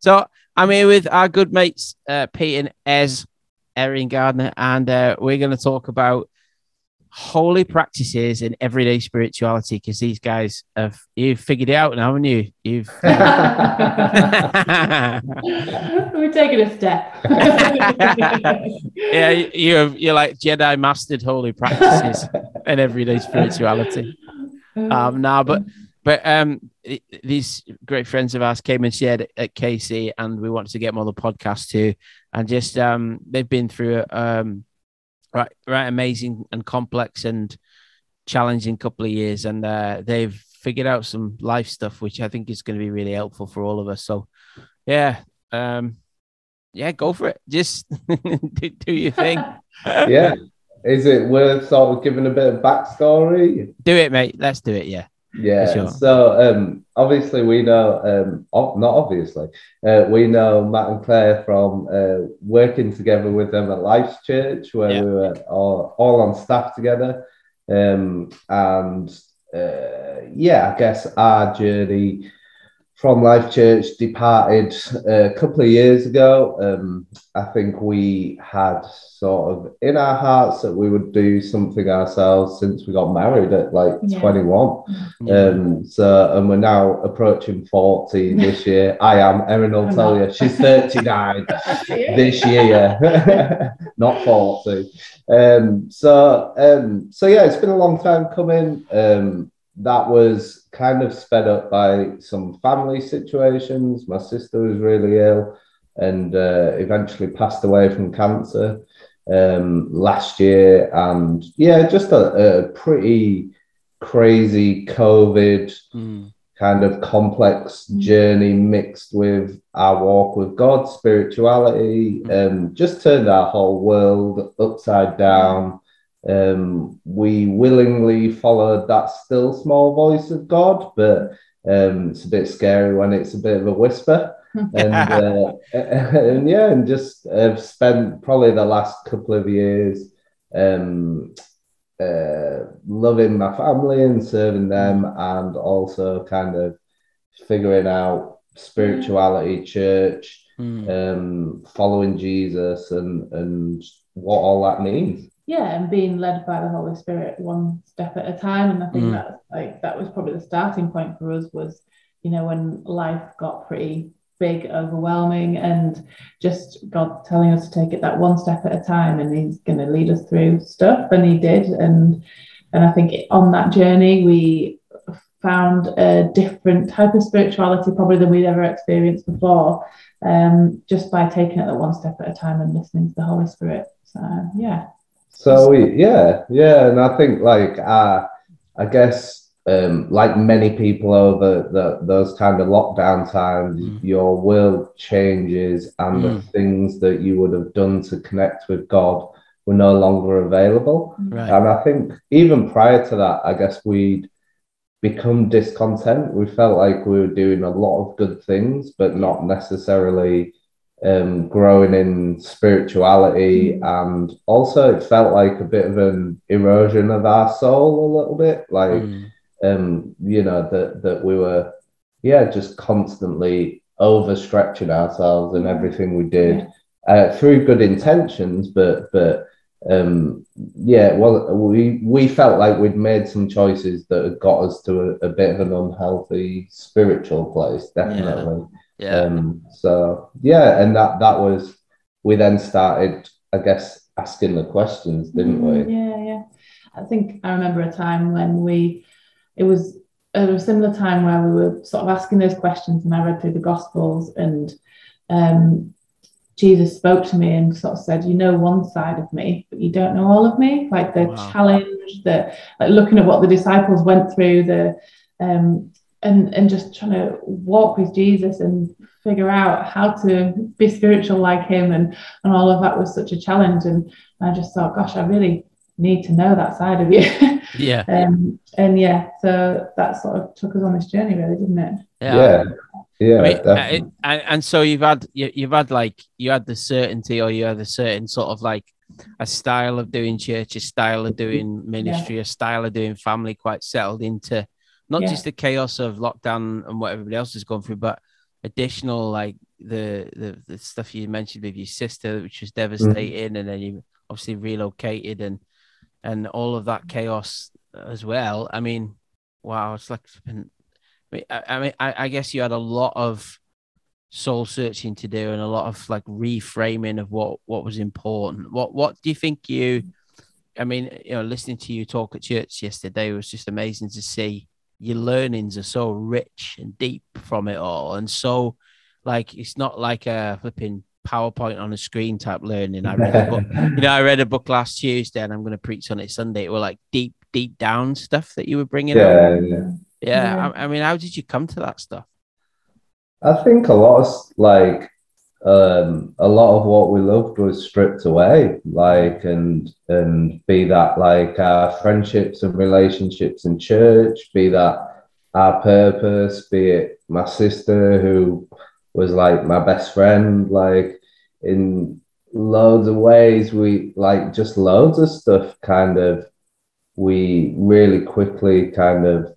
So I'm here with our good mates, uh, Pete and Ez, Erin Gardner, and uh, we're going to talk about holy practices in everyday spirituality because these guys have you've figured it out now, haven't you? You've We're taking a step. yeah, you have you're like Jedi mastered holy practices in everyday spirituality. Um, now, but but um, these great friends of ours came and shared at, KC, and we wanted to get them on the podcast too. And just um, they've been through um, right, right, amazing and complex and challenging couple of years, and uh, they've figured out some life stuff, which I think is going to be really helpful for all of us. So, yeah, um, yeah, go for it. Just do, do your thing. yeah. Is it worth sort of giving a bit of backstory? Do it, mate. Let's do it. Yeah. Yeah. So um, obviously we know, um, ob- not obviously, uh, we know Matt and Claire from uh, working together with them at Life's Church, where Yeah. we were all, all on staff together. Um, and uh, yeah, I guess our journey from Life Church departed a couple of years ago. Um, I think we had sort of in our hearts that we would do something ourselves since we got married at like Yeah. 21. Um, so, and we're now approaching 40 this year. I am, Erin will I'm tell not. you, she's 39 this year, not 40. Um, so, um, so yeah, it's been a long time coming. That was kind of sped up by some family situations. My sister was really ill and uh, eventually passed away from cancer um, last year. And yeah, just a, a pretty crazy COVID Mm. kind of complex Mm. journey mixed with our walk with God, spirituality, um, just turned our whole world upside down. Um, we willingly followed that still small voice of God, but um, it's a bit scary when it's a bit of a whisper. and, uh, and yeah, and just have spent probably the last couple of years um, uh, loving my family and serving them, and also kind of figuring out spirituality, church, Mm. um, following Jesus, and and what all that means. Yeah, and being led by the Holy Spirit one step at a time. And I think Mm. that like that was probably the starting point for us was, you know, when life got pretty big, overwhelming, and just God telling us to take it that one step at a time, and He's going to lead us through stuff, and He did, and and I think on that journey we found a different type of spirituality probably than we'd ever experienced before, um, just by taking it that one step at a time and listening to the Holy Spirit. So yeah. So yeah, yeah, and I think like uh, I guess um, like many people over the, those kind of lockdown times, Mm. your world changes, and the Mm. things that you would have done to connect with God were no longer available. Right. And I think even prior to that, I guess we'd become discontent. We felt like we were doing a lot of good things, but not necessarily um, growing in spirituality. And also, it felt like a bit of an erosion of our soul, a little bit. Like, Mm. um, you know, that, that we were, yeah, just constantly overstretching ourselves in everything we did uh, through good intentions, but, but, um yeah well we we felt like we'd made some choices that had got us to a, a bit of an unhealthy spiritual place definitely Yeah. Um so yeah and that that was we then started i guess asking the questions didn't Mm, we Yeah, yeah. I think I remember a time when we, it was at a similar time where we were sort of asking those questions, and I read through the Gospels, and um, Jesus spoke to me and sort of said, "You know one side of me, but you don't know all of me." Like the Wow. challenge, the like looking at what the disciples went through, the um, and and just trying to walk with Jesus and figure out how to be spiritual like him. And and all of that was such a challenge. And I just thought gosh I really need to know that side of you. Yeah. um and yeah so that sort of took us on this journey really didn't it? Yeah. Yeah, I mean, uh, definitely. and, and so you've had you, you've had like you had the certainty or you had a certain sort of like a style of doing church, a style of doing ministry, a style of doing family quite settled into not Yeah. just the chaos of lockdown and what everybody else has gone through, but additional like the, the the stuff you mentioned with your sister, which was mm-hmm. devastating, and then you obviously relocated and and all of that chaos as well. I mean, wow, it's like I mean, I, I guess you had a lot of soul searching to do and a lot of like reframing of what what was important. What what do you think you? I mean, you know, listening to you talk at church yesterday was just amazing to see. Your learnings are so rich and deep from it all, and so like it's not like a flipping PowerPoint on a screen type learning. I read a book, you know, I read a book last Tuesday, and I'm going to preach on it Sunday. It were like deep, deep down stuff that you were bringing yeah, out. yeah. Yeah, Yeah. I, I mean, how did you come to that stuff? I think a lot of like um a lot of what we loved was stripped away like and and be that like our friendships and relationships in church be that our purpose be it my sister who was like my best friend like in loads of ways we like just loads of stuff kind of we really quickly kind of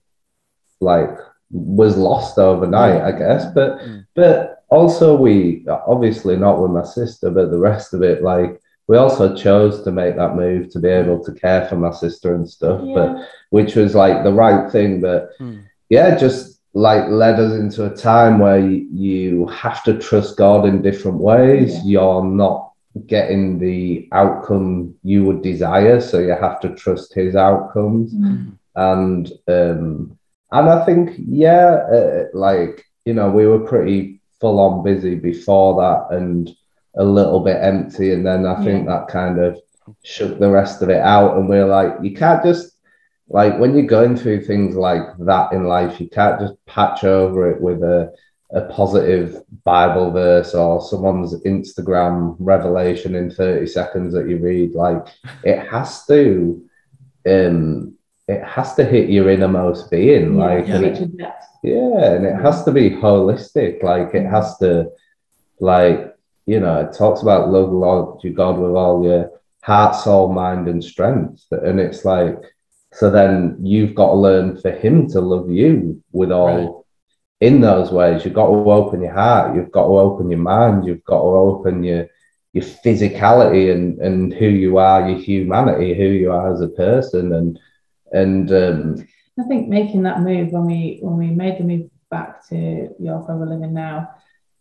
like was lost overnight i guess but Mm. but also we obviously not with my sister but the rest of it like we also chose to make that move to be able to care for my sister and stuff but which was like the right thing but Mm. yeah just like led us into a time where you, you have to trust god in different ways Yeah. you're not getting the outcome you would desire so you have to trust his outcomes Mm. and um and I think yeah, uh, like you know, we were pretty full on busy before that, and a little bit empty, and then I think that kind of shook the rest of it out, and we are like, you can't just like when you're going through things like that in life, you can't just patch over it with a a positive Bible verse or someone's Instagram revelation in 30 seconds that you read. Like it has to um it has to hit your innermost being. Yeah, Like Yeah. and it, yeah, and it has to be holistic. Like it has to like, you know, it talks about love Lord your God with all your heart, soul, mind, and strength. And it's like, so then you've got to learn for him to love you with all Right. in those ways. You've got to open your heart, you've got to open your mind, you've got to open your your physicality and and who you are, your humanity, who you are as a person, and and um, I think making that move when we when we made the move back to York where we're living now,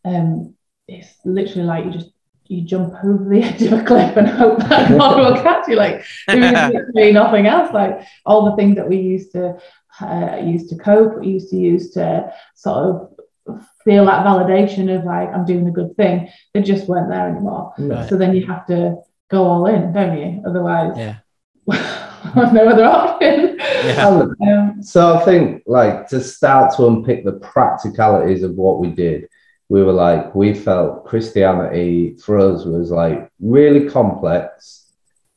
um, it's literally like you just you jump over the edge of a cliff and hope that God will catch you. Like there is literally nothing else. Like all the things that we used to uh, use to cope, we used to use to sort of feel that validation of like I'm doing a good thing. They just weren't there anymore. Right. So then you have to go all in, don't you? Otherwise, Yeah. no other option. Yeah. Um, So I think like to start to unpick the practicalities of what we did, we were like, we felt Christianity for us was like really complex,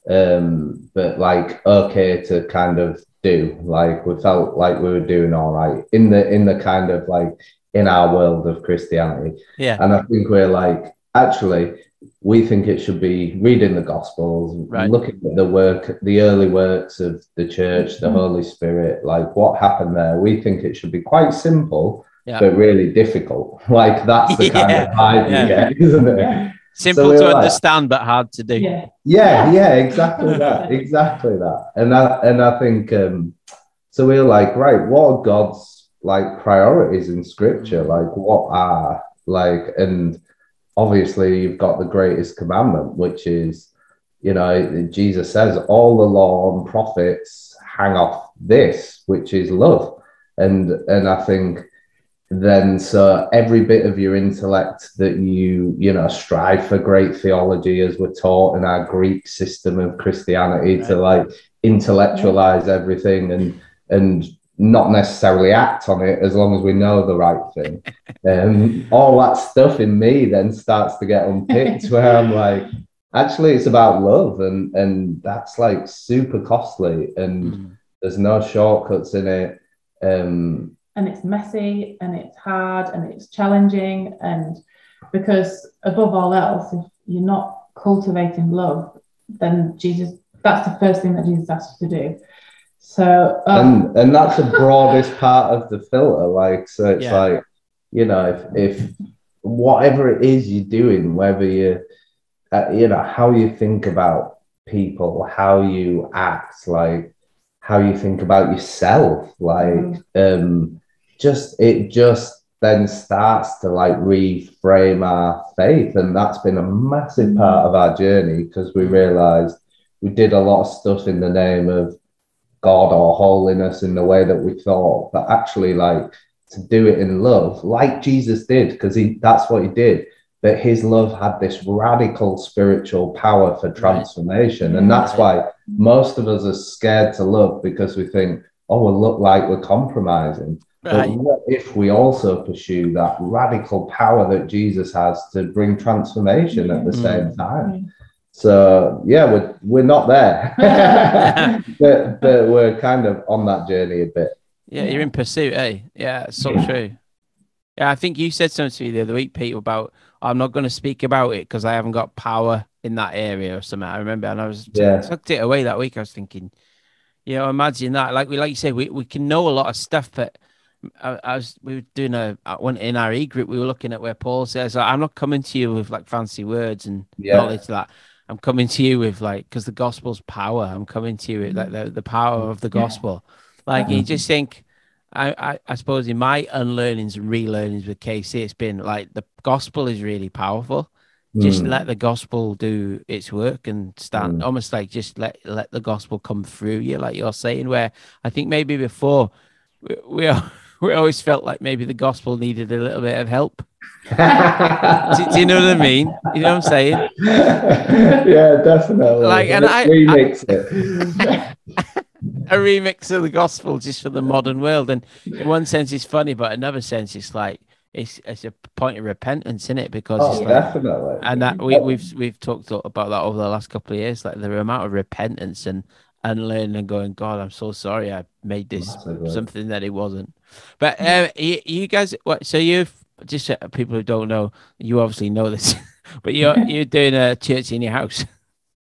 um, but like okay to kind of do. Like we felt like we were doing all right in the in the kind of like in our world of Christianity. Yeah. And I think we're like, actually, we think it should be reading the Gospels, Right. looking at the work, the early works of the church, the Mhm. Holy Spirit, like what happened there. We think it should be quite simple, Yeah. but really difficult. Like that's the kind Yeah. of vibe Yeah. you get, isn't it? yeah. Simple we to like- understand, but hard to do. Yeah. Yeah, yeah, exactly that, exactly that. And I and I think um, so. We're like, right, what are God's like priorities in Scripture? Like, what are like, and obviously you've got the greatest commandment, which is, you know, Jesus says, all the law and prophets hang off this, which is love, and and I think then so every bit of your intellect that you you know strive for great theology as we're taught in our greek system of christianity to like intellectualize everything and and not necessarily act on it as long as we know the right thing. Um all that stuff in me then starts to get unpicked where i'm like actually it's about love and and that's like super costly and Mm. there's no shortcuts in it. Um and it's messy and it's hard and it's challenging and because above all else if you're not cultivating love then jesus that's the first thing that jesus asked you to do so um, and and that's the broadest part of the filter like so it's Yeah. like you know if if whatever it is you're doing, whether you, uh, you know, how you think about people, how you act, like how you think about yourself, like, um, just it just then starts to like reframe our faith, and that's been a massive part of our journey because we realized we did a lot of stuff in the name of God or holiness in the way that we thought, but actually, like to do it in love, like Jesus did, because he that's what he did. That his love had this radical spiritual power for transformation. And that's why most of us are scared to love because we think, oh, we'll look like we're compromising. But what if we also pursue that radical power that Jesus has to bring transformation at the Mm. same time? So yeah, we're we're not there, but but we're kind of on that journey a bit. Yeah, you're in pursuit, eh? Yeah, it's so Yeah. true. Yeah, I think you said something to me the other week, Pete, about I'm not going to speak about it because I haven't got power in that area or something. I remember, and I was Yeah. tucked it away that week. I was thinking, you know, imagine that. Like we, like you said, we, we can know a lot of stuff, but I, I was we were doing a I went in our e group. We were looking at where Paul says, "I'm not coming to you with like fancy words and Yeah. knowledge that." I'm coming to you with like because the gospel's power. I'm coming to you with like the, the power of the Yeah. gospel. Like you just think, I, I I suppose in my unlearnings and relearnings with KC, it's been like the gospel is really powerful. Just Mm. let the gospel do its work and stand Mm. almost like just let let the gospel come through you, like you're saying. Where I think maybe before we we, we always felt like maybe the gospel needed a little bit of help. Do, do you know what I mean? You know what I'm saying? yeah, definitely. Like, and I- remix it. a remix of the gospel just for the modern world. And in one sense, it's funny, but in another sense, it's like it's it's a point of repentance in it because Oh, it's like, definitely. and that we, we've we've talked about that over the last couple of years, like the amount of repentance and unlearning and going, God, I'm so sorry, I made this Massively. something that it wasn't. But uh, you, you guys, what? So you've just uh, people who don't know, you obviously know this, but you're you're doing a church in your house.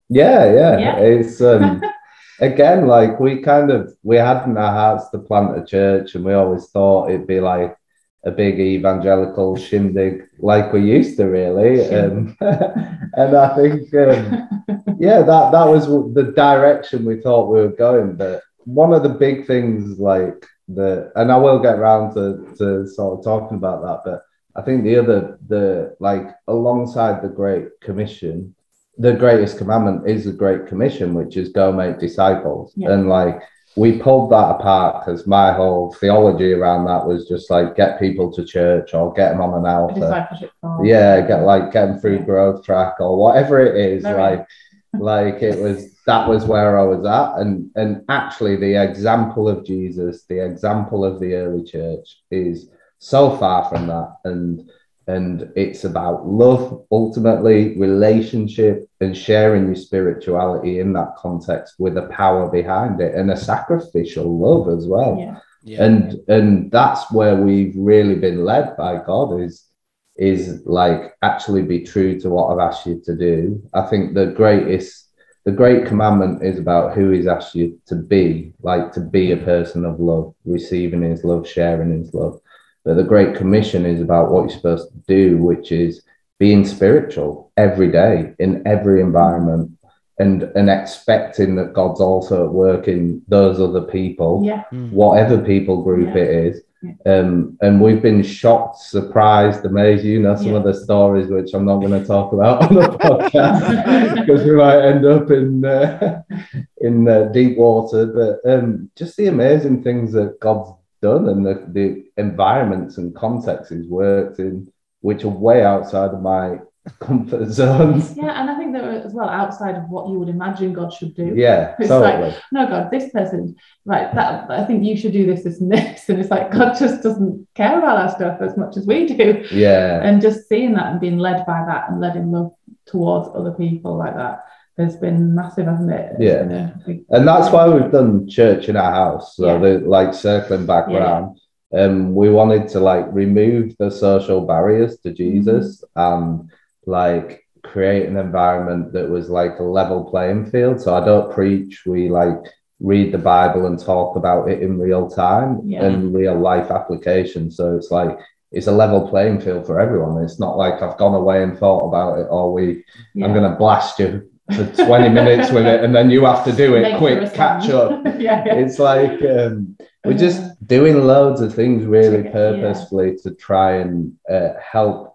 Yeah, yeah. Yeah. It's um again like we kind of we had in our hearts to plant a church and we always thought it'd be like a big evangelical shindig like we used to really. Um, and I think um, yeah, that that was the direction we thought we were going. But one of the big things, like the, and I will get around to to sort of talking about that. But I think the other, the like alongside the Great Commission, the greatest commandment is the Great Commission, which is go make disciples. Yeah. And like we pulled that apart because my whole theology around that was just like get people to church or get them on an A alpha yeah get like get them through growth track or whatever it is like like it was that was where i was at and and actually the example of jesus the example of the early church is so far from that and and it's about love ultimately relationship and sharing your spirituality in that context with a power behind it and a sacrificial love as well Yeah. Yeah. and and that's where we've really been led by god is is like actually be true to what i've asked you to do i think the greatest the great commandment is about who he's asked you to be like to be a person of love receiving his love sharing his love but the great commission is about what you're supposed to do which is being spiritual every day in every environment and and expecting that god's also at work in those other people Yeah. Mm. whatever people group Yeah. it is. Um, and we've been shocked, surprised, amazed. You know some Yeah. of the stories which I'm not going to talk about on the podcast because we might end up in uh, in uh, deep water. But um, just the amazing things that God's done and the, the environments and contexts He's worked in, which are way outside of my comfort zones. Yeah, and I think that as well outside of what you would imagine God should do. Yeah, It's totally. No, God, this person, right? That I think you should do this, this, and this, and it's like God just doesn't care about our stuff as much as we do, yeah. and just seeing that and being led by that and led in love towards other people like that has been massive, hasn't it? It's Yeah. big- And that's why we've done church in our house. So Yeah. the like circling back Yeah. around. Um, we wanted to like remove the social barriers to Jesus and like create an environment that was like a level playing field. So I don't preach, we like read the Bible and talk about it in real time Yeah. and real life application. So it's like it's a level playing field for everyone. It's not like I've gone away and thought about it all week. Yeah. I'm going to blast you for 20 minutes with it, and then you have to do it Make quick, catch up. yeah, yeah. It's like um, we're just doing loads of things really Yeah. purposefully to try and uh, help.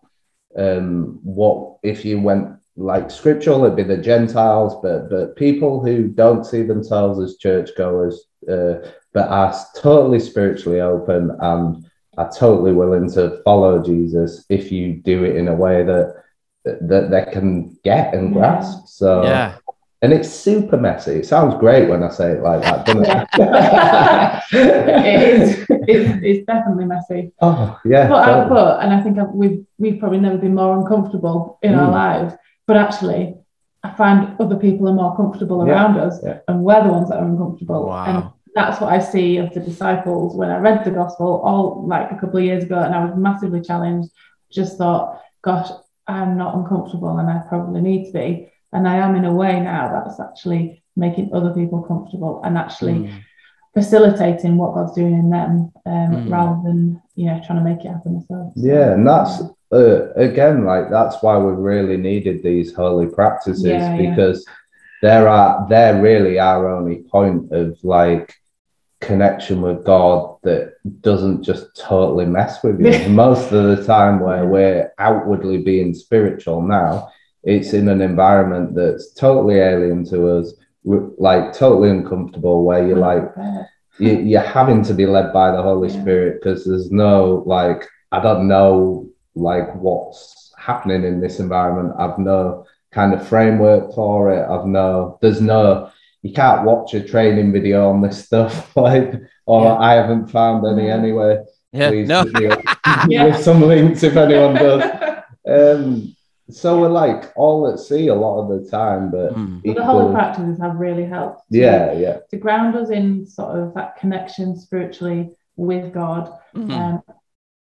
Um, what if you went like scriptural? It'd be the Gentiles, but but people who don't see themselves as churchgoers, uh, but are totally spiritually open and are totally willing to follow Jesus. If you do it in a way that that they can get and grasp. So Yeah. And it's super messy. It sounds great when I say it like that, doesn't it it? is. It's, it's definitely messy. oh yeah. But, I, totally. but and I think I've, we've we've probably never been more uncomfortable in our Mm. lives. But actually, I find other people are more comfortable Yeah, around us, yeah. and we're the ones that are uncomfortable. And Wow. that's what I see of the disciples when I read the gospel all like a couple of years ago, and I was massively challenged. Just thought, gosh, I'm not uncomfortable, and I probably need to be. And I am in a way now that's actually making other people comfortable and actually Mm. facilitating what God's doing in them, um, Mm. rather than you know trying to make it happen myself. Yeah, and that's uh, again like that's why we really needed these holy practices Yeah, yeah. because there are they're really our only point of like connection with God that doesn't just totally mess with you. Most of the time where we're outwardly being spiritual now, it's in an environment that's totally alien to us, like totally uncomfortable, where you're like you, you're having to be led by the Holy Yeah. Spirit because there's no like I don't know like what's happening in this environment. I've no kind of framework for it. I've no there's no you can't watch a training video on this stuff like or Yeah. I haven't found any Yeah. anyway. Yeah. Please No. give me a- Yeah. with some links if anyone does. Um, so we're like all at sea a lot of the time, but Mm. But the holy practices have really helped. to- yeah, yeah, To ground us in sort of that connection spiritually with God Mm. um,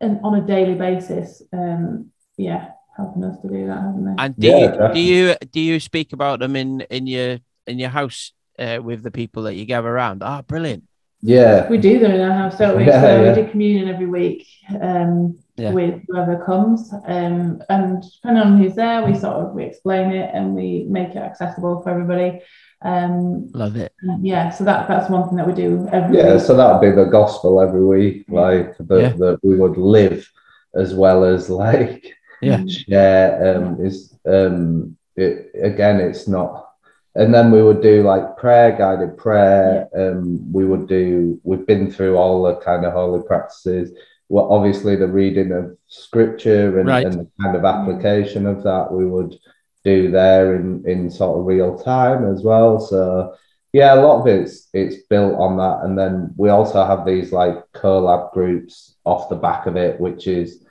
and on a daily basis. Um, yeah, helping us to do that, haven't they? And do Yeah, you do you do you speak about them in in your in your house uh, with the people that you gather around? Ah, brilliant. Yeah. we do them in our house, don't we? Yeah, so yeah. we do communion every week um, Yeah. with whoever comes, um, and depending on who's there, we sort of we explain it and we make it accessible for everybody. Um, Love it. yeah, so that that's one thing that we do every Yeah, week. so that would be the gospel every week, like that, Yeah. that we would live as well as like Yeah. share. Um, is um, it, again, it's not. And then we would do like prayer, guided prayer. Um, we would do. We've been through all the kind of holy practices. Well, obviously the reading of scripture and, Right. and the kind of application of that we would do there in in sort of real time as well. So yeah, a lot of it's it's built on that, and then we also have these like collab groups off the back of it, which is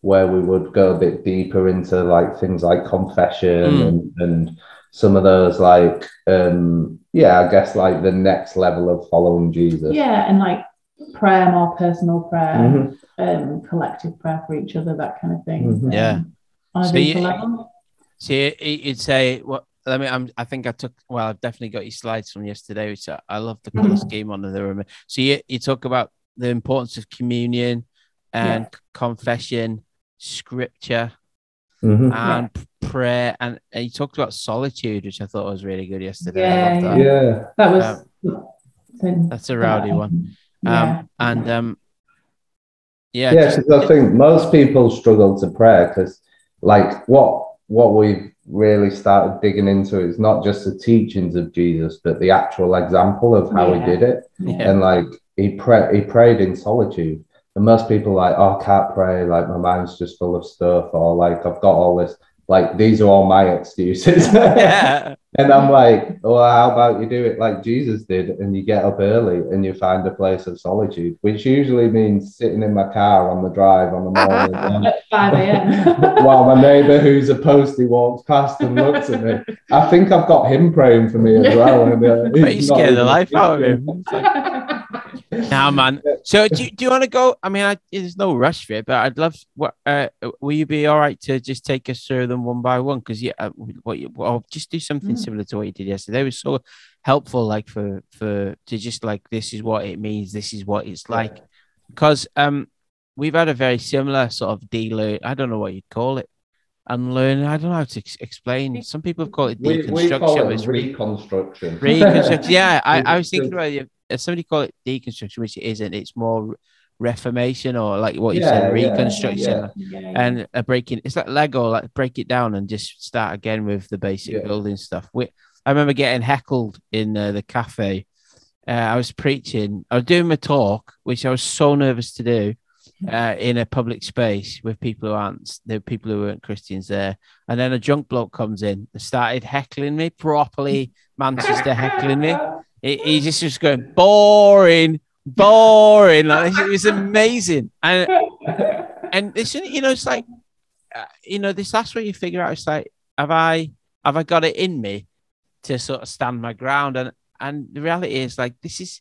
where we would go a bit deeper into like things like confession Mm. and and some of those like um yeah, I guess like the next level of following Jesus. Yeah, and like prayer, more personal prayer, Mhm. um, collective prayer for each other, that kind of thing. Mhm. um, Yeah. On a So deeper you- level. So you- you'd say what? Let me. I'm, I think I took. Well, I've definitely got your slides from yesterday, which I, I love the color Mhm. scheme on the room. So you you talk about the importance of communion and confession, scripture, Mhm. and p- prayer, and, and you talked about solitude, which I thought was really good yesterday. I Yeah, that. Yeah. That was. That's a rowdy one. Yeah. Um, and um, yeah, yeah, just- because I think most people struggle to pray because, like, what what we've really started digging into is not just the teachings of Jesus, but the actual example of how Yeah. he did it. Yeah. And like he prayed, he prayed in solitude. And most people are like, oh, I can't pray. Like my mind's just full of stuff, or like I've got all this. Like these are all my excuses. yeah, And I'm like, well, how about you do it like Jesus did and you get up early and you find a place of solitude, which usually means sitting in my car on the drive on the morning At 5 a.m. while my neighbour, who's a postie, walks past and looks at me. I think I've got him praying for me as well. And, uh, but you scared the life out of him. Nah, man. So do, you- do you want to go? I mean, I, there's no rush for it, but I'd love. What uh, will you be all right to just take us through them one by one? Because yeah, uh, what you well, just do something Mm. similar to what you did yesterday. It was so helpful, like for for to just like this is what it means, this is what it's like. Because um, we've had a very similar sort of dealer. I don't know what you'd call it. Unlearn. I don't know how to ex- explain. Some people call it deconstruction. we call it reconstruction. reconstruction. yeah, I, I was thinking about it. Somebody call it deconstruction, which it isn't. It's more reformation or like what you Yeah, said, reconstruction. yeah. Yeah, and a breaking it's like lego like break it down and just start again with the basic building stuff we, i remember getting heckled in uh, the cafe uh, i was preaching i was doing my talk which i was so nervous to do uh, in a public space with people who aren't the people who weren't christians there and then a drunk bloke comes in and started heckling me properly manchester heckling me he, he just was going boring boring like it was amazing. And and it's you know it's like uh, you know this that's where you figure out it's like have i have i got it in me to sort of stand my ground? And and the reality is like this is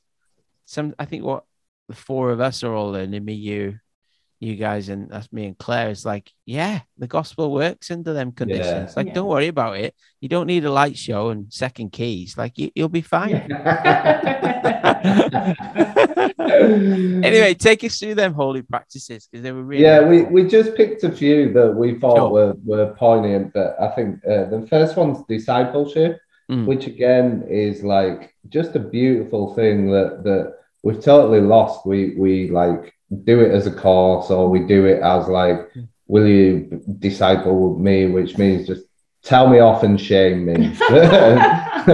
some i think what the four of us are all learning me you you guys and that's me and claire is like yeah the gospel works under them conditions like Yeah. don't worry about it you don't need a light show and second keys like you, you'll be fine anyway take us through them holy practices because they were really yeah, we, we just picked a few that we thought Sure. were, were poignant, but I think uh, the first one's discipleship, Mm. which again is like just a beautiful thing that that we've totally lost. We we like do it as a course or we do it as like, will you disciple me, which means just tell me off and shame me.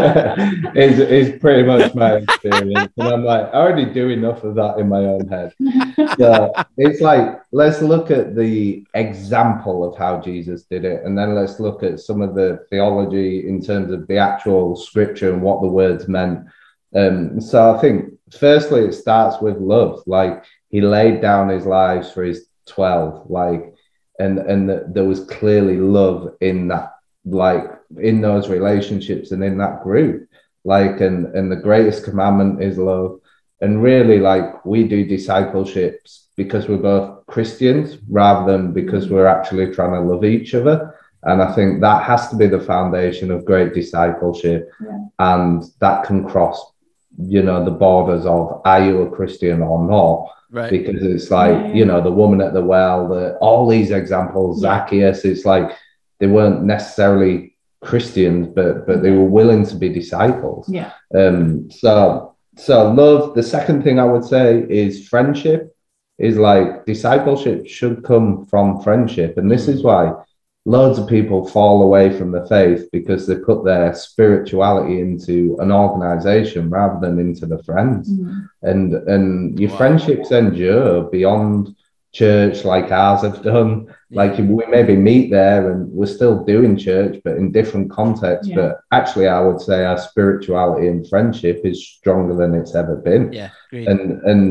is, is pretty much my experience. And I'm like, I already do enough of that in my own head. So it's like, let's look at the example of how Jesus did it. And then let's look at some of the theology in terms of the actual scripture and what the words meant. Um, so I think, firstly, it starts with love. Like, he laid down his lives for his 12, like, and, and th- there was clearly love in that like in those relationships and in that group. Like and and the greatest commandment is love. And really like we do discipleships because we're both christians rather than because we're actually trying to love each other. And i think that has to be the foundation of great discipleship. Yeah. and that can cross you know the borders of are you a christian or not right. Because it's like you know the woman at the well the all these examples zacchaeus it's like they weren't necessarily christians but but they were willing to be disciples. Yeah. um so so love the second thing i would say is friendship is like discipleship should come from friendship. And this is why loads of people fall away from the faith because they put their spirituality into an organization rather than into the friends Mm. and and your Wow. friendships endure beyond church like ours have done like we maybe meet there and we're still doing church but in different contexts Yeah. but actually i would say our spirituality and friendship is stronger than it's ever been yeah agreed. and and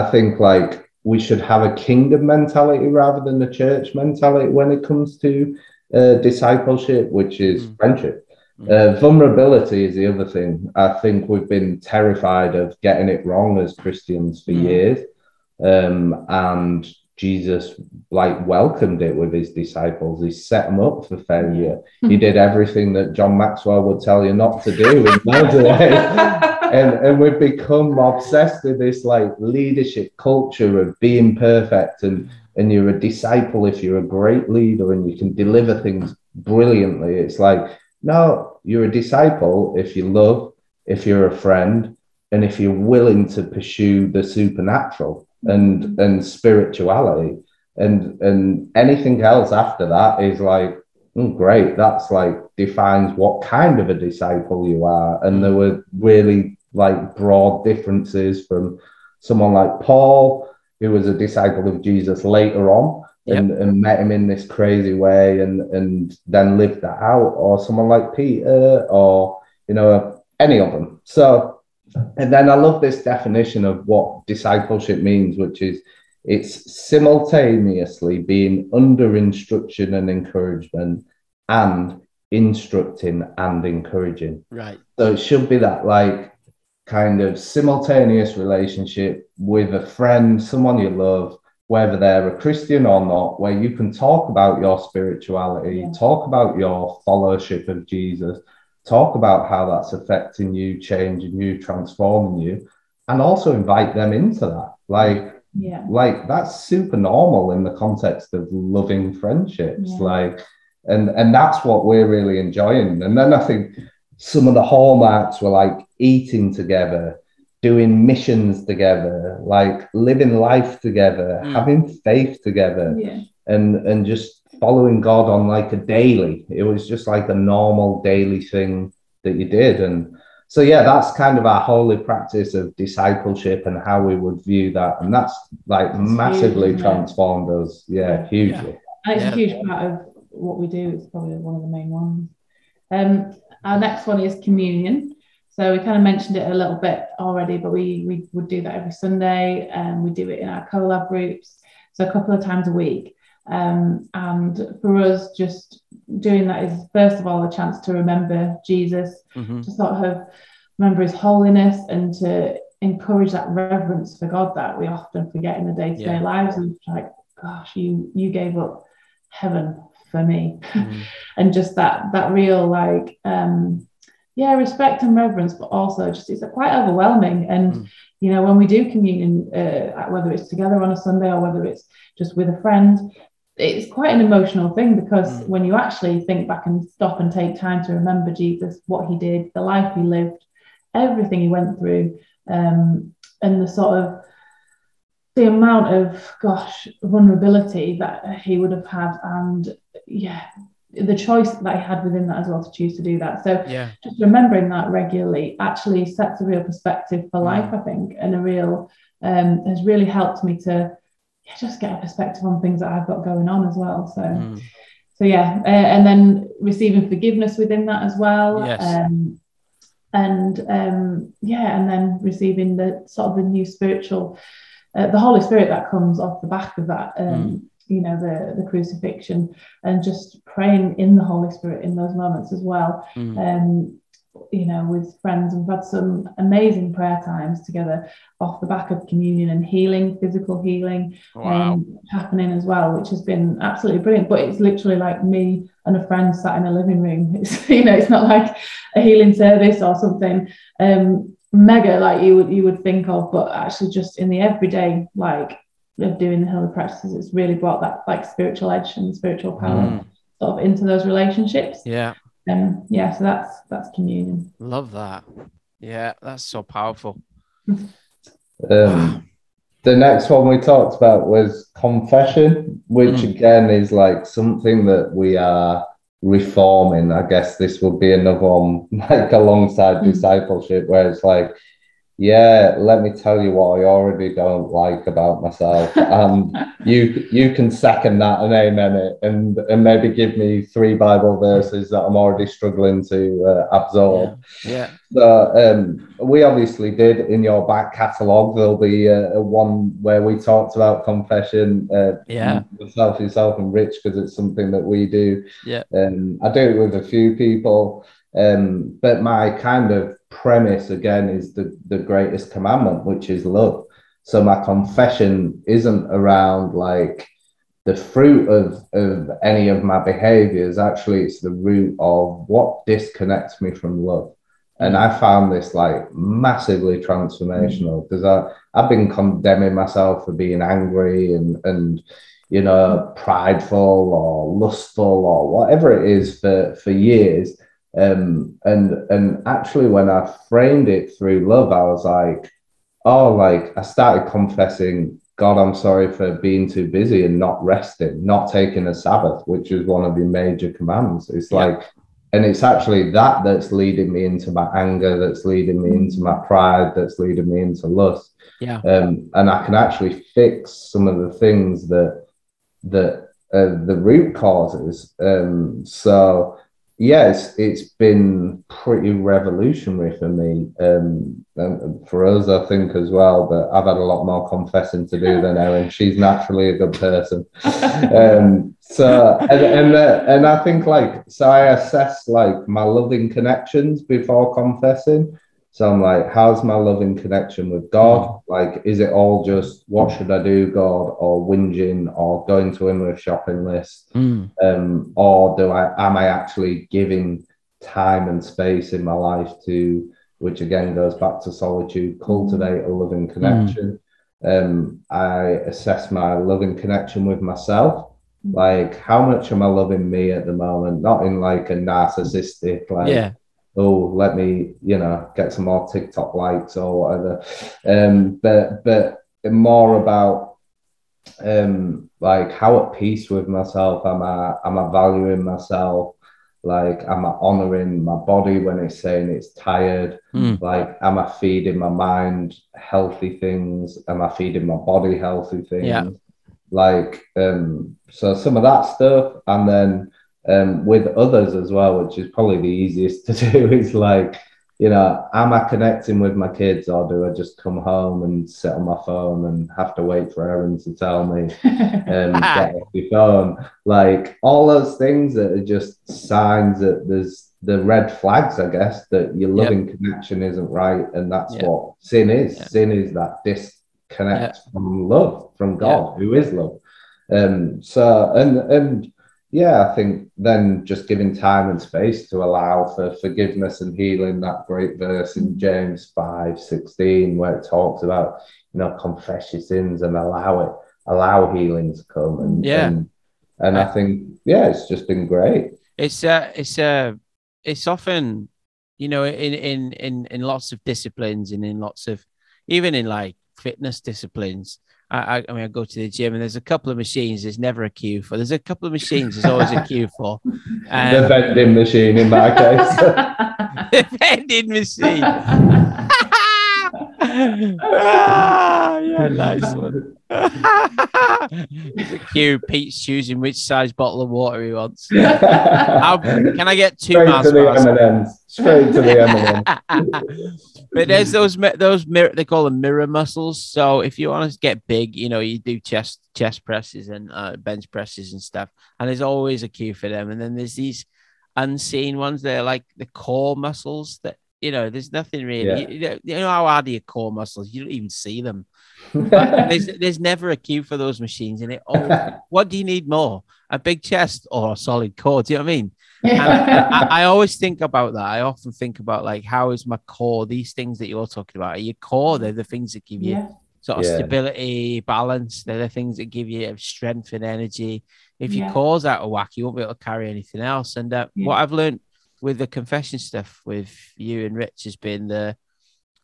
i think like we should have a kingdom mentality rather than a church mentality when it comes to uh, discipleship which is Mm. friendship Mm. uh, vulnerability is the other thing i think we've been terrified of getting it wrong as christians for Mm. years um, and jesus like welcomed it with his disciples. He set them up for failure. Hmm. He did everything that john maxwell would tell you not to do in and and we've become obsessed with this like leadership culture of being perfect. And and you're a disciple if you're a great leader and you can deliver things brilliantly. It's like no you're a disciple if you love if you're a friend and if you're willing to pursue the supernatural and and spirituality. And and anything else after that is like mm, great that's like defines what kind of a disciple you are. And there were really like broad differences from someone like paul who was a disciple of jesus later on and, and met him in this crazy way and and then lived that out. Or someone like peter or you know any of them. So and then i love this definition of what discipleship means which is it's simultaneously being under instruction and encouragement and instructing and encouraging right so it should be that like kind of simultaneous relationship with a friend, someone you love, whether they're a Christian or not, where you can talk about your spirituality, Yeah. talk about your fellowship of Jesus, talk about how that's affecting you, changing you, transforming you, and also invite them into that. Like Yeah. like that's super normal in the context of loving friendships Yeah. like and and that's what we're really enjoying and then i think some of the hallmarks were like eating together doing missions together like living life together Mm. having faith together Yeah. and and just following god on like a daily it was just like a normal daily thing that you did and so yeah that's kind of our holy practice of discipleship and how we would view that and that's like It's massively huge, isn't it? transformed us yeah hugely And it's Yeah. a huge part of what we do. It's probably one of the main ones. Um, our next one is communion. So we kind of mentioned it a little bit already, but we we would do that every Sunday, and we do it in our collab groups, so a couple of times a week. Um, and for us, just doing that is first of all a chance to remember Jesus, Mhm. to sort of remember His holiness, and to encourage that reverence for God that we often forget in the day to day Yeah. lives. And like, gosh, you you gave up heaven for me Mhm. and just that that real like um yeah respect and reverence but also just it's quite overwhelming and Mm. you know when we do communion uh, whether it's together on a sunday or whether it's just with a friend it's quite an emotional thing because Mm. when you actually think back and stop and take time to remember jesus what he did the life he lived everything he went through um and the sort of the amount of gosh vulnerability that he would have had and yeah the choice that he had within that as well to choose to do that so yeah just remembering that regularly actually sets a real perspective for Mm. life i think and a real um, has really helped me to just get a perspective on things that i've got going on as well so Mm. so yeah uh, and then receiving forgiveness within that as well Yes. um, and um, yeah and then receiving the sort of the new spiritual uh, the holy spirit that comes off the back of that um, you know the the crucifixion and just praying in the holy spirit in those moments as well Mm. You know, with friends. We've had some amazing prayer times together off the back of communion and healing, physical healing wow um, happening as well, which has been absolutely brilliant. But it's literally like me and a friend sat in a living room. It's you know, it's not like a healing service or something um, mega like you would you would think of, but actually just in the everyday like of doing the holy practices, it's really brought that like spiritual edge and spiritual power Mm. sort of into those relationships. yeah Um, yeah, so that's that's communion. love that yeah that's so powerful Um, the next one we talked about was confession, which Mm. again is like something that we are reforming. I guess this would be another one, like alongside Mm. discipleship, where it's like, yeah, let me tell you what I already don't like about myself, and you you can second that and amen it, and and maybe give me three Bible verses that I'm already struggling to uh, absorb. yeah So um, we obviously did in your back catalogue. There'll be uh, one where we talked about confession. Uh, Yeah. Yourself, yourself, and Rich, because it's something that we do. Yeah. Um, I do it with a few people. Um, but my kind of premise again is the the greatest commandment, which is love. So my confession isn't around like the fruit of, of any of my behaviors. Actually, it's the root of what disconnects me from love. And I found this like massively transformational because I, I've been condemning myself for being angry and, and, you know, prideful or lustful or whatever it is for, for years. Um, and, and actually when I framed it through love, I was like, oh, like I started confessing, God, I'm sorry for being too busy and not resting, not taking a Sabbath, which is one of your major commands. It's Yeah. like, and it's actually that that's leading me into my anger, that's leading me into my pride, that's leading me into lust. Yeah. Um, and I can actually fix some of the things that that uh, the root causes. Um, so yes, it's been pretty revolutionary for me, um, and for us, I think as well. But I've had a lot more confessing to do than Erin. She's naturally a good person. Um, so and and, uh, and I think like so I assess like my loving connections before confessing. So I'm like, how's my loving connection with God? Like, is it all just what should I do, God, or whinging, or going to him with a shopping list, Mm. um, or do I am I actually giving time and space in my life to, which again goes back to solitude, cultivate a loving connection. um, I assess my loving connection with myself. Like, how much am I loving me at the moment? Not in like a narcissistic, like, Yeah. Oh, let me, you know, get some more TikTok likes or whatever. Um, but but more about um like how at peace with myself am I am I valuing myself? Like am I honoring my body when it's saying it's tired? Mm. Like am I feeding my mind healthy things? Am I feeding my body healthy things? Yeah. Like um so some of that stuff and then um, with others as well, which is probably the easiest to do, is like, you know, am I connecting with my kids or do I just come home and sit on my phone and have to wait for Erin to tell me, um, get off your phone? Like all those things that are just signs that there's the red flags, I guess, that your Yep. loving connection isn't right. And that's Yeah. what sin is. Yeah. Sin is that disconnect from love, from God, who is love. Um, so, and, and, yeah, I think then just giving time and space to allow for forgiveness and healing, that great verse in James 5 16, where it talks about, you know, confess your sins and allow it, allow healing to come. And, Yeah. and, and I think, yeah, it's just been great. it's uh it's uh it's often you know in in in in lots of disciplines and in lots of even in like fitness disciplines I, I, I mean, I go to the gym and there's a couple of machines. There's never a queue for. There's a couple of machines. There's always a queue for. the vending machine in my case. the vending machine. ah, yeah, nice one. There's a queue. Pete's choosing which size bottle of water he wants. How, can I get two Straight Mars to the? M&Ms. Straight to the M&Ms. But there's those those mirror they call them mirror muscles. So if you want to get big, you know, you do chest chest presses and uh, bench presses and stuff, and there's always a queue for them. And then there's these unseen ones. They're like the core muscles that you know. There's nothing really. Yeah. You, you know, how hard are your core muscles? You don't even see them. There's there's never a queue for those machines, and it. Oh, what do you need more? A big chest or a solid core? Do you know what I mean? And I, I always think about that. I often think about like how is my core? These things that you're talking about are your core. They're the things that give you yeah. sort of Yeah. stability, balance. They're the things that give you strength and energy. If your Yeah. core's out of whack, you won't be able to carry anything else. And uh, Yeah. what I've learned with the confession stuff with you and Rich has been the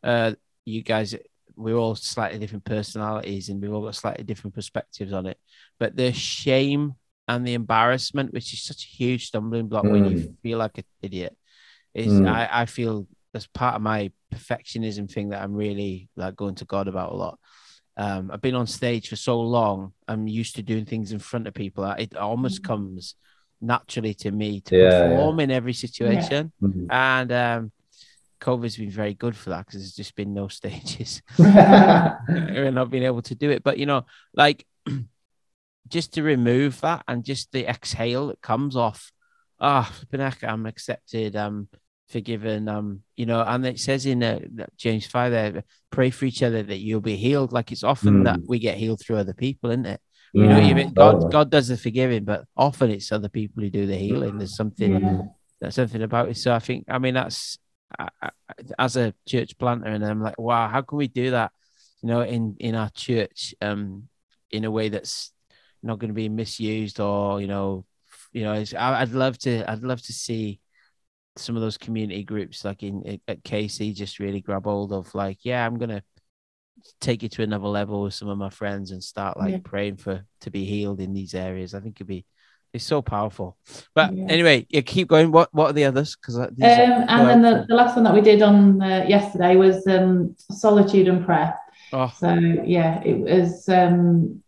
uh, you guys. We're all slightly different personalities, and we've all got slightly different perspectives on it. But the shame and the embarrassment, which is such a huge stumbling block when you feel like an idiot, is Mm. I, I feel as part of my perfectionism thing that I'm really like going to God about a lot. Um, I've been on stage for so long. I'm used to doing things in front of people. It almost comes naturally to me to Yeah, yeah. perform in every situation. Mhm. And um, COVID's been very good for that because there's just been no stages yeah. and not being able to do it. But you know, like just to remove that and just the exhale that comes off. Ah, heck, I'm accepted. I'm forgiven. Um, you know, and it says in uh, James five there, pray for each other that you'll be healed. Like it's often Mm. that we get healed through other people, isn't it? You know, even God, totally. God does the forgiving, but often it's other people who do the healing. There's something Yeah. that's something about it. So I think, I mean, that's I, I, as a church planter, and I'm like, wow, how can we do that? You know, in in our church, um, in a way that's not going to be misused or you know, you know, it's, I, I'd love to, I'd love to see some of those community groups like in at KC just really grab hold of like, yeah, I'm gonna take it to another level with some of my friends and start like Yeah. praying for to be healed in these areas. I think it'd be it's so powerful. But Yeah. anyway, you keep going. What what are the others? Because Um, and then the, the last one that we did on uh, yesterday was um, solitude and prayer. oh So yeah, it was um,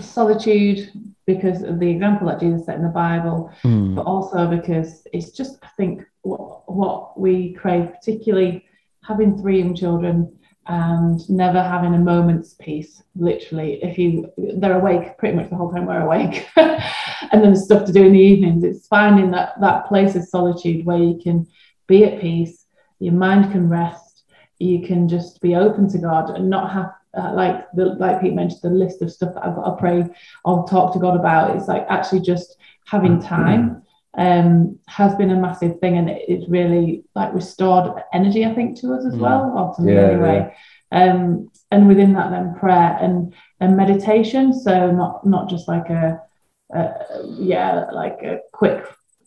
solitude because of the example that Jesus set in the Bible, hmm, but also because it's just I think what what we crave, particularly having three young children and never having a moment's peace. Literally, if you they're awake pretty much the whole time we're awake, and then stuff to do in the evenings. It's finding that that place of solitude where you can be at peace, your mind can rest, you can just be open to God and not have. Uh, like the like Pete mentioned, the list of stuff that I've got to pray or talk to God about. It's like actually just having time um, has been a massive thing, and it, it's really like restored energy, I think, to us as Mm. well, or to me Yeah, anyway. Um, and within that, then prayer and and meditation. So not not just like a, a yeah, like a quick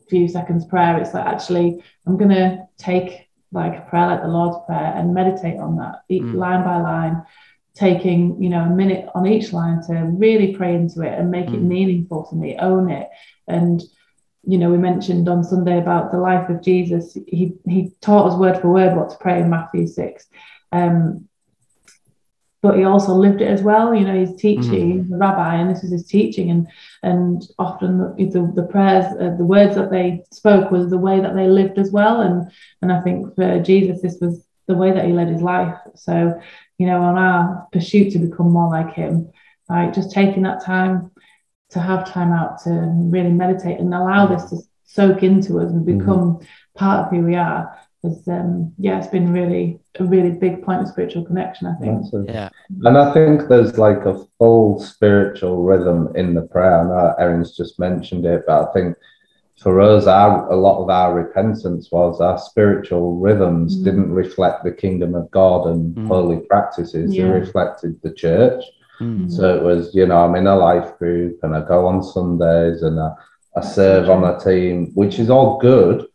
few seconds prayer. It's like actually I'm gonna take like a prayer like the Lord's Prayer and meditate on that mm. line by line, taking you know a minute on each line to really pray into it and make mm. it meaningful to me, own it, and you know we mentioned on Sunday about the life of Jesus. He he taught us word for word what to pray in Matthew six. Um, but he also lived it as well. You know, he's teaching, mm. a rabbi, and this is his teaching. And and often the, the, the prayers, uh, the words that they spoke was the way that they lived as well. And and I think for Jesus, this was the way that he led his life. So, you know, on our pursuit to become more like him, like just taking that time to have time out to really meditate and allow this to soak into us and mm-hmm. become mm. part of who we are is um yeah it's been really a really big point of spiritual connection i think yeah and i think there's like a full spiritual rhythm in the prayer i know erin's just mentioned it but i think for us our a lot of our repentance was our spiritual rhythms mm. didn't reflect the kingdom of god and mm. holy practices yeah. they reflected the church mm. so it was you know i'm in a life group and i go on sundays and i, I serve on a team which is all good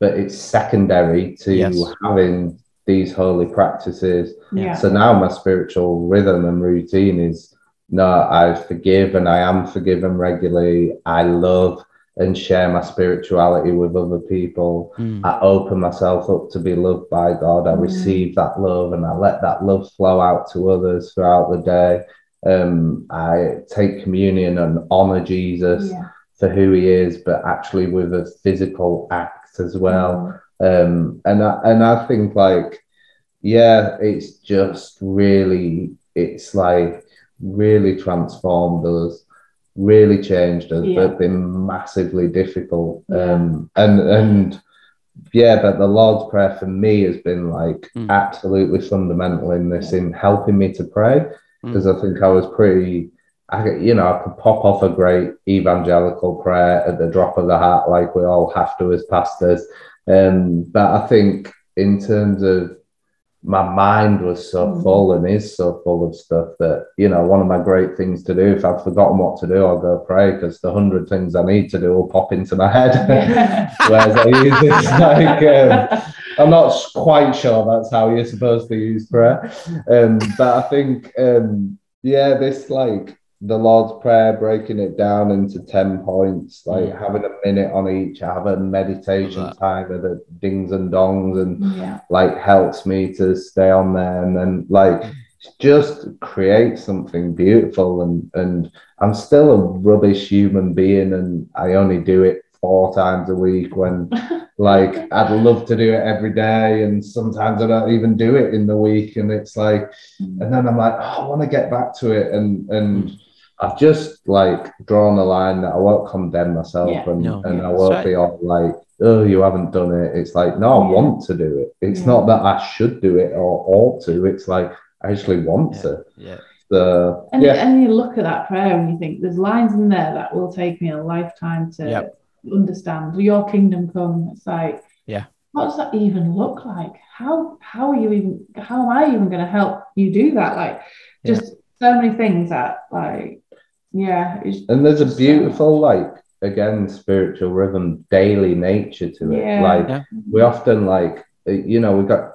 but it's secondary to yes. having these holy practices. Yeah. So now my spiritual rhythm and routine is no, I forgive and I am forgiven regularly. I love and share my spirituality with other people. Mm. I open myself up to be loved by God. I mm. receive that love and I let that love flow out to others throughout the day. Um, I take communion and honor Jesus yeah. for who he is, but actually with a physical act as well. Mm. Um, and I, and I think like, yeah, it's just really, it's like really transformed us, really changed us, yeah. but been massively difficult. Yeah. Um, and and yeah, but the Lord's Prayer for me has been like mm. absolutely fundamental in this, in helping me to pray, because mm. I think I was pretty I, you know, I could pop off a great evangelical prayer at the drop of the hat, like we all have to as pastors. Um, but I think in terms of my mind was so mm. full and is so full of stuff that you know one of my great things to do if I've forgotten what to do I'll go pray because the hundred things I need to do will pop into my head. Whereas I use this like um, I'm not quite sure that's how you're supposed to use prayer. Um, but I think um, yeah this like the Lord's Prayer, breaking it down into 10 points, like yeah. having a minute on each, I have a meditation time of the dings and dongs, and yeah. like helps me to stay on there and then like just create something beautiful. And, and I'm still a rubbish human being, and I only do it four times a week when like I'd love to do it every day and sometimes I don't even do it in the week and it's like mm. and then I'm like oh, I want to get back to it and and mm I've just like drawn a line that I won't condemn myself yeah, and, no, and yeah, I won't right. be all like, oh, you haven't done it. It's like, no, I yeah. want to do it. It's not that I should do it or ought to. It's like I actually want to. Yeah. So, and, yeah. and you look at that prayer and you think there's lines in there that will take me a lifetime to yep. understand. Your kingdom come. It's like, yeah. What does that even look like? How how are you even how am I even going to help you do that? Like just so many things that like yeah. And there's a uh, beautiful, like, again, spiritual rhythm, daily nature to it. Yeah. Like, yeah. we often, like, uh, you know, we got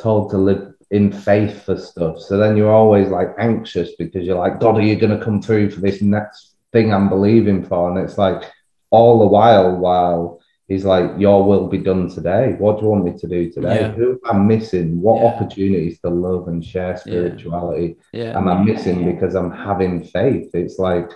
told to live in faith for stuff. So then you're always like anxious because you're like, God, are you going to come through for this next thing I'm believing for? And it's like all the while, while He's like, Your will be done today. What do you want me to do today? Yeah. Who am I missing? What yeah. opportunities to love and share spirituality yeah. am I missing because I'm having faith? It's like,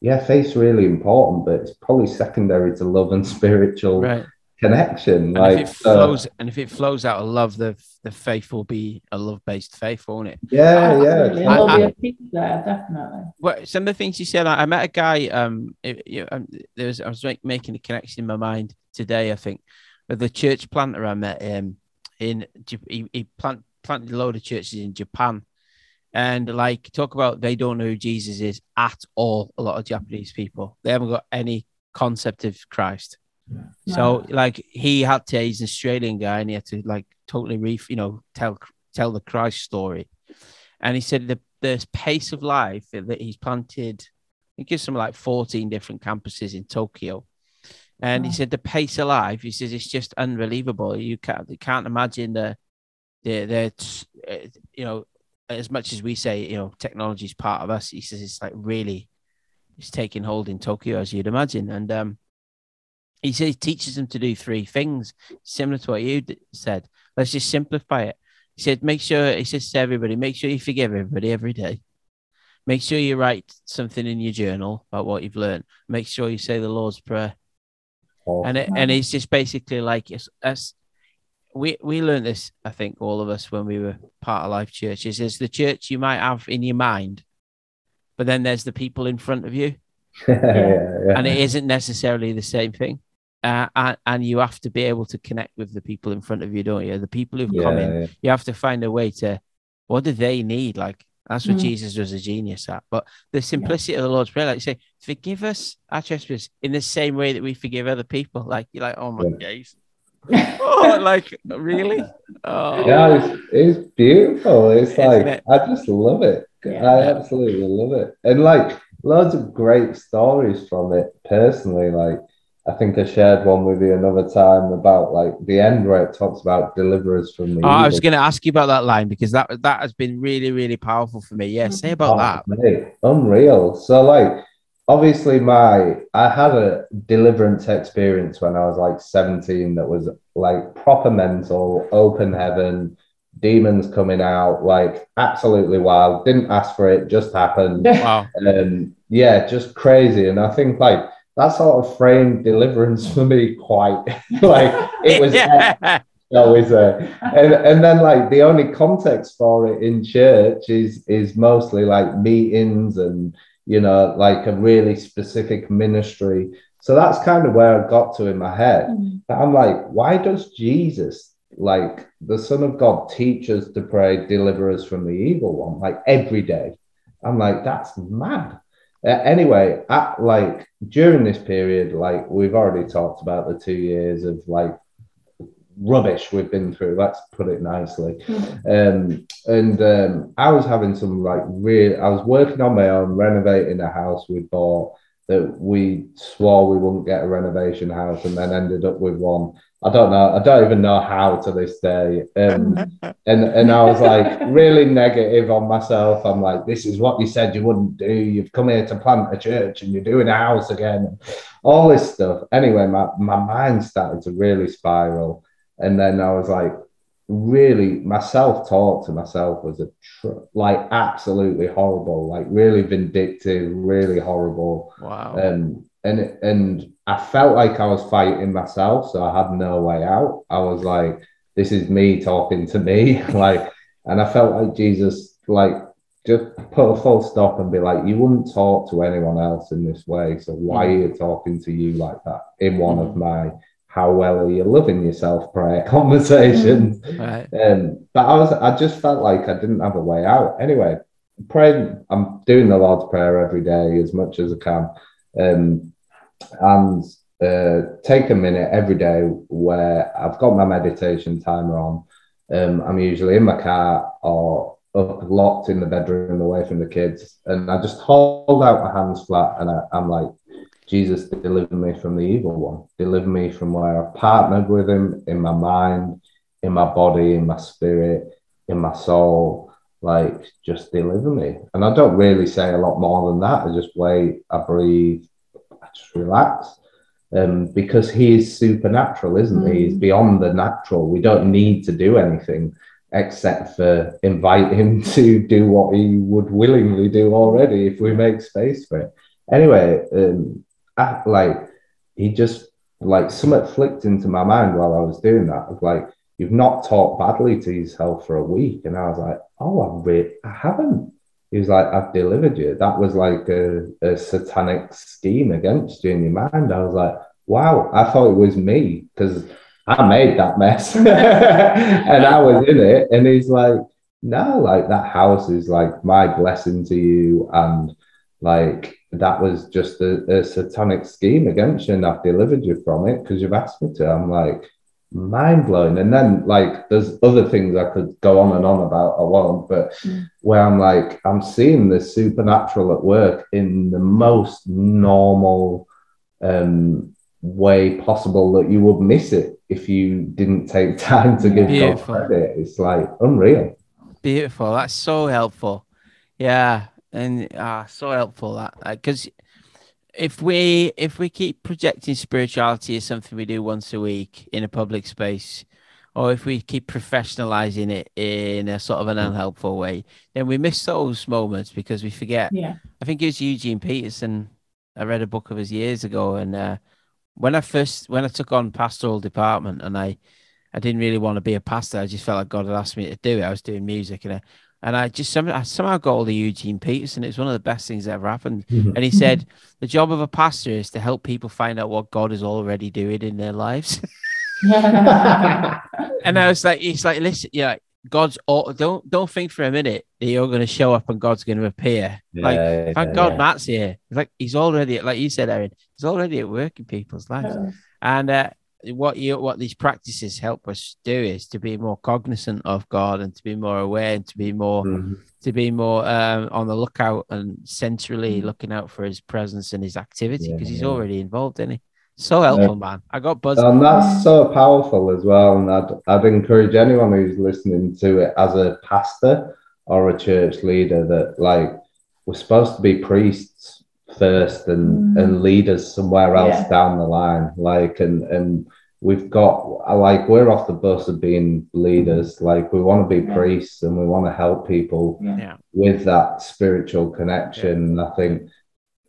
yeah, faith's really important, but it's probably secondary to love and spiritual right. Connection. And like, if it flows, uh, and if it flows out of love, the the faith will be a love based faith, won't it? Yeah, oh, yeah. There'll be a peace there, definitely. Well, some of the things you said, I, I met a guy. Um, it, it, um, there was I was like, making a connection in my mind today, I think, with the church planter I met um, in he, he plant, planted a load of churches in Japan. And like talk about they don't know who Jesus is at all. A lot of Japanese people. They haven't got any concept of Christ. So like he had to, he's an Australian guy and he had to like totally re you know, tell tell the Christ story. and he said the the pace of life that he's planted. He gives some like 14 different campuses in Tokyo. And he said the pace of life, he says it's just unbelievable. You can't you can't imagine the the the you know, as much as we say, you know, technology is part of us, he says it's like really it's taking hold in Tokyo as you'd imagine. And um he says he teaches them to do three things, similar to what you said. Let's just simplify it. He said, make sure, he says to everybody, make sure you forgive everybody every day. Make sure you write something in your journal about what you've learned. Make sure you say the Lord's Prayer. Oh. And it, and it's just basically like it's, us. We we learned this, I think, all of us when we were part of Life Churches. Is the church you might have in your mind, but then there's the people in front of you, yeah, yeah. and it isn't necessarily the same thing uh, and, and, you have to be able to connect with the people in front of you, don't you? The people who've yeah, come in, yeah. you have to find a way to. What do they need? Like that's what mm. Jesus was a genius at. But the simplicity yeah. of the Lord's prayer, like you say, forgive us our trespasses in the same way that we forgive other people. Like you're like, oh my days. oh, like really? Oh. Yeah, it's, it's beautiful. It's Isn't like it? I just love it. I absolutely love it, and like loads of great stories from it personally. Like I think I shared one with you another time about like the end where it talks about deliverers from the. Oh, I was going to ask you about that line because that that has been really really powerful for me. Yeah, say about oh, that. Mate, unreal. So like, obviously my I had a deliverance experience when I was like seventeen that was like proper mental, open heaven, demons coming out, like absolutely wild. Didn't ask for it, just happened. Wow. Um, yeah, just crazy. And I think like that sort of framed deliverance for me quite like it was yeah. always there. And and then like the only context for it in church is is mostly like meetings and you know like a really specific ministry. So that's kind of where I got to in my head. Mm-hmm. But I'm like, why does Jesus, like the Son of God, teach us to pray, deliver us from the evil one, like every day? I'm like, that's mad. Anyway, at, like during this period, like we've already talked about the two years of like rubbish we've been through. Let's put it nicely. Um, and um, I was having some like real. I was working on my own, renovating a house we bought that we swore we wouldn't get a renovation house, and then ended up with one. I don't know. I don't even know how to this day. Um, and and I was like really negative on myself. I'm like, this is what you said you wouldn't do. You've come here to plant a church and you're doing a house again. All this stuff. Anyway, my, my mind started to really spiral. And then I was like, really, myself talk to myself was a tr- like absolutely horrible, like really vindictive, really horrible. Wow. Um, and and I felt like I was fighting myself, so I had no way out. I was like, "This is me talking to me," like, and I felt like Jesus, like, just put a full stop and be like, "You wouldn't talk to anyone else in this way, so why mm. are you talking to you like that?" In one mm. of my "How well are you loving yourself?" prayer conversations. Mm. Right. Um, but I was, I just felt like I didn't have a way out. Anyway, praying, I'm doing the Lord's prayer every day as much as I can. Um, and uh, take a minute every day where I've got my meditation timer on. Um, I'm usually in my car or up locked in the bedroom away from the kids, and I just hold out my hands flat and I, I'm like, Jesus, deliver me from the evil one. Deliver me from where I've partnered with him in my mind, in my body, in my spirit, in my soul. Like, just deliver me. And I don't really say a lot more than that. I just wait, I breathe, I just relax. Um, because he is supernatural, isn't mm. he? He's beyond the natural. We don't need to do anything except for invite him to do what he would willingly do already if we make space for it. Anyway, um, I, like he just like something flicked into my mind while I was doing that. Of like, you've not talked badly to yourself for a week, and I was like, oh, I, re- I haven't he was like, I've delivered you. That was like a, a satanic scheme against you in your mind. I was like, wow, I thought it was me because I made that mess and I was in it. And he's like, no, like that house is like my blessing to you. And like that was just a, a satanic scheme against you. And I've delivered you from it because you've asked me to. I'm like, mind blowing. And then like there's other things I could go on and on about. I won't, but Mm. where I'm like I'm seeing the supernatural at work in the most normal um, way possible that you would miss it if you didn't take time to give God credit. It's like unreal. Beautiful. That's so helpful. Yeah, and ah, so helpful that because if we if we keep projecting spirituality as something we do once a week in a public space, or if we keep professionalizing it in a sort of an unhelpful way, then we miss those moments because we forget. Yeah. I think it was Eugene Peterson. I read a book of his years ago, and uh, when I first when I took on pastoral department, and I I didn't really want to be a pastor. I just felt like God had asked me to do it. I was doing music, and I, and I just somehow I somehow got hold of Eugene Peterson. It was one of the best things that ever happened. And he said the job of a pastor is to help people find out what God is already doing in their lives. and I was like, he's like, listen, yeah, God's all, don't don't think for a minute that you're going to show up and God's going to appear. like, Yeah, thank God yeah. Matt's here. Like he's already, like you said, Aaron, he's already at work in people's lives. And uh, what you what these practices help us do is to be more cognizant of God and to be more aware and to be more Mhm. to be more um, on the lookout and centrally looking out for His presence and His activity because He's Yeah. already involved in it. So helpful, man. I got buzzed. And that's so powerful as well. And I'd, I'd encourage anyone who's listening to it as a pastor or a church leader that, like, we're supposed to be priests first and, Mm. and leaders somewhere else Yeah. down the line. Like, and, and we've got, like, we're off the bus of being leaders. Like, we want to be Yeah. priests and we want to help people yeah, with that spiritual connection. And I think,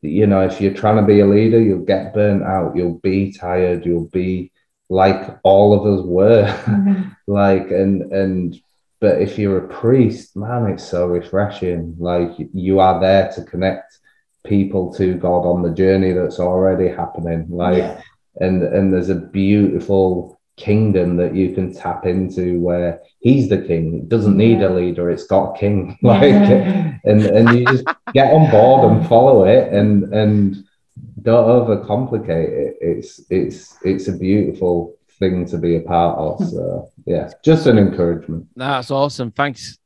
you know, if you're trying to be a leader, you'll get burnt out, you'll be tired, you'll be like all of us were. like, and, and, but if you're a priest, man, it's so refreshing. Like, you are there to connect people to God on the journey that's already happening. Like, Yeah. and and there's a beautiful kingdom that you can tap into where he's the king it doesn't need a leader it's got a king like and and you just get on board and follow it and and don't overcomplicate it it's it's it's a beautiful thing to be a part of so yeah just an encouragement that's awesome. Thanks,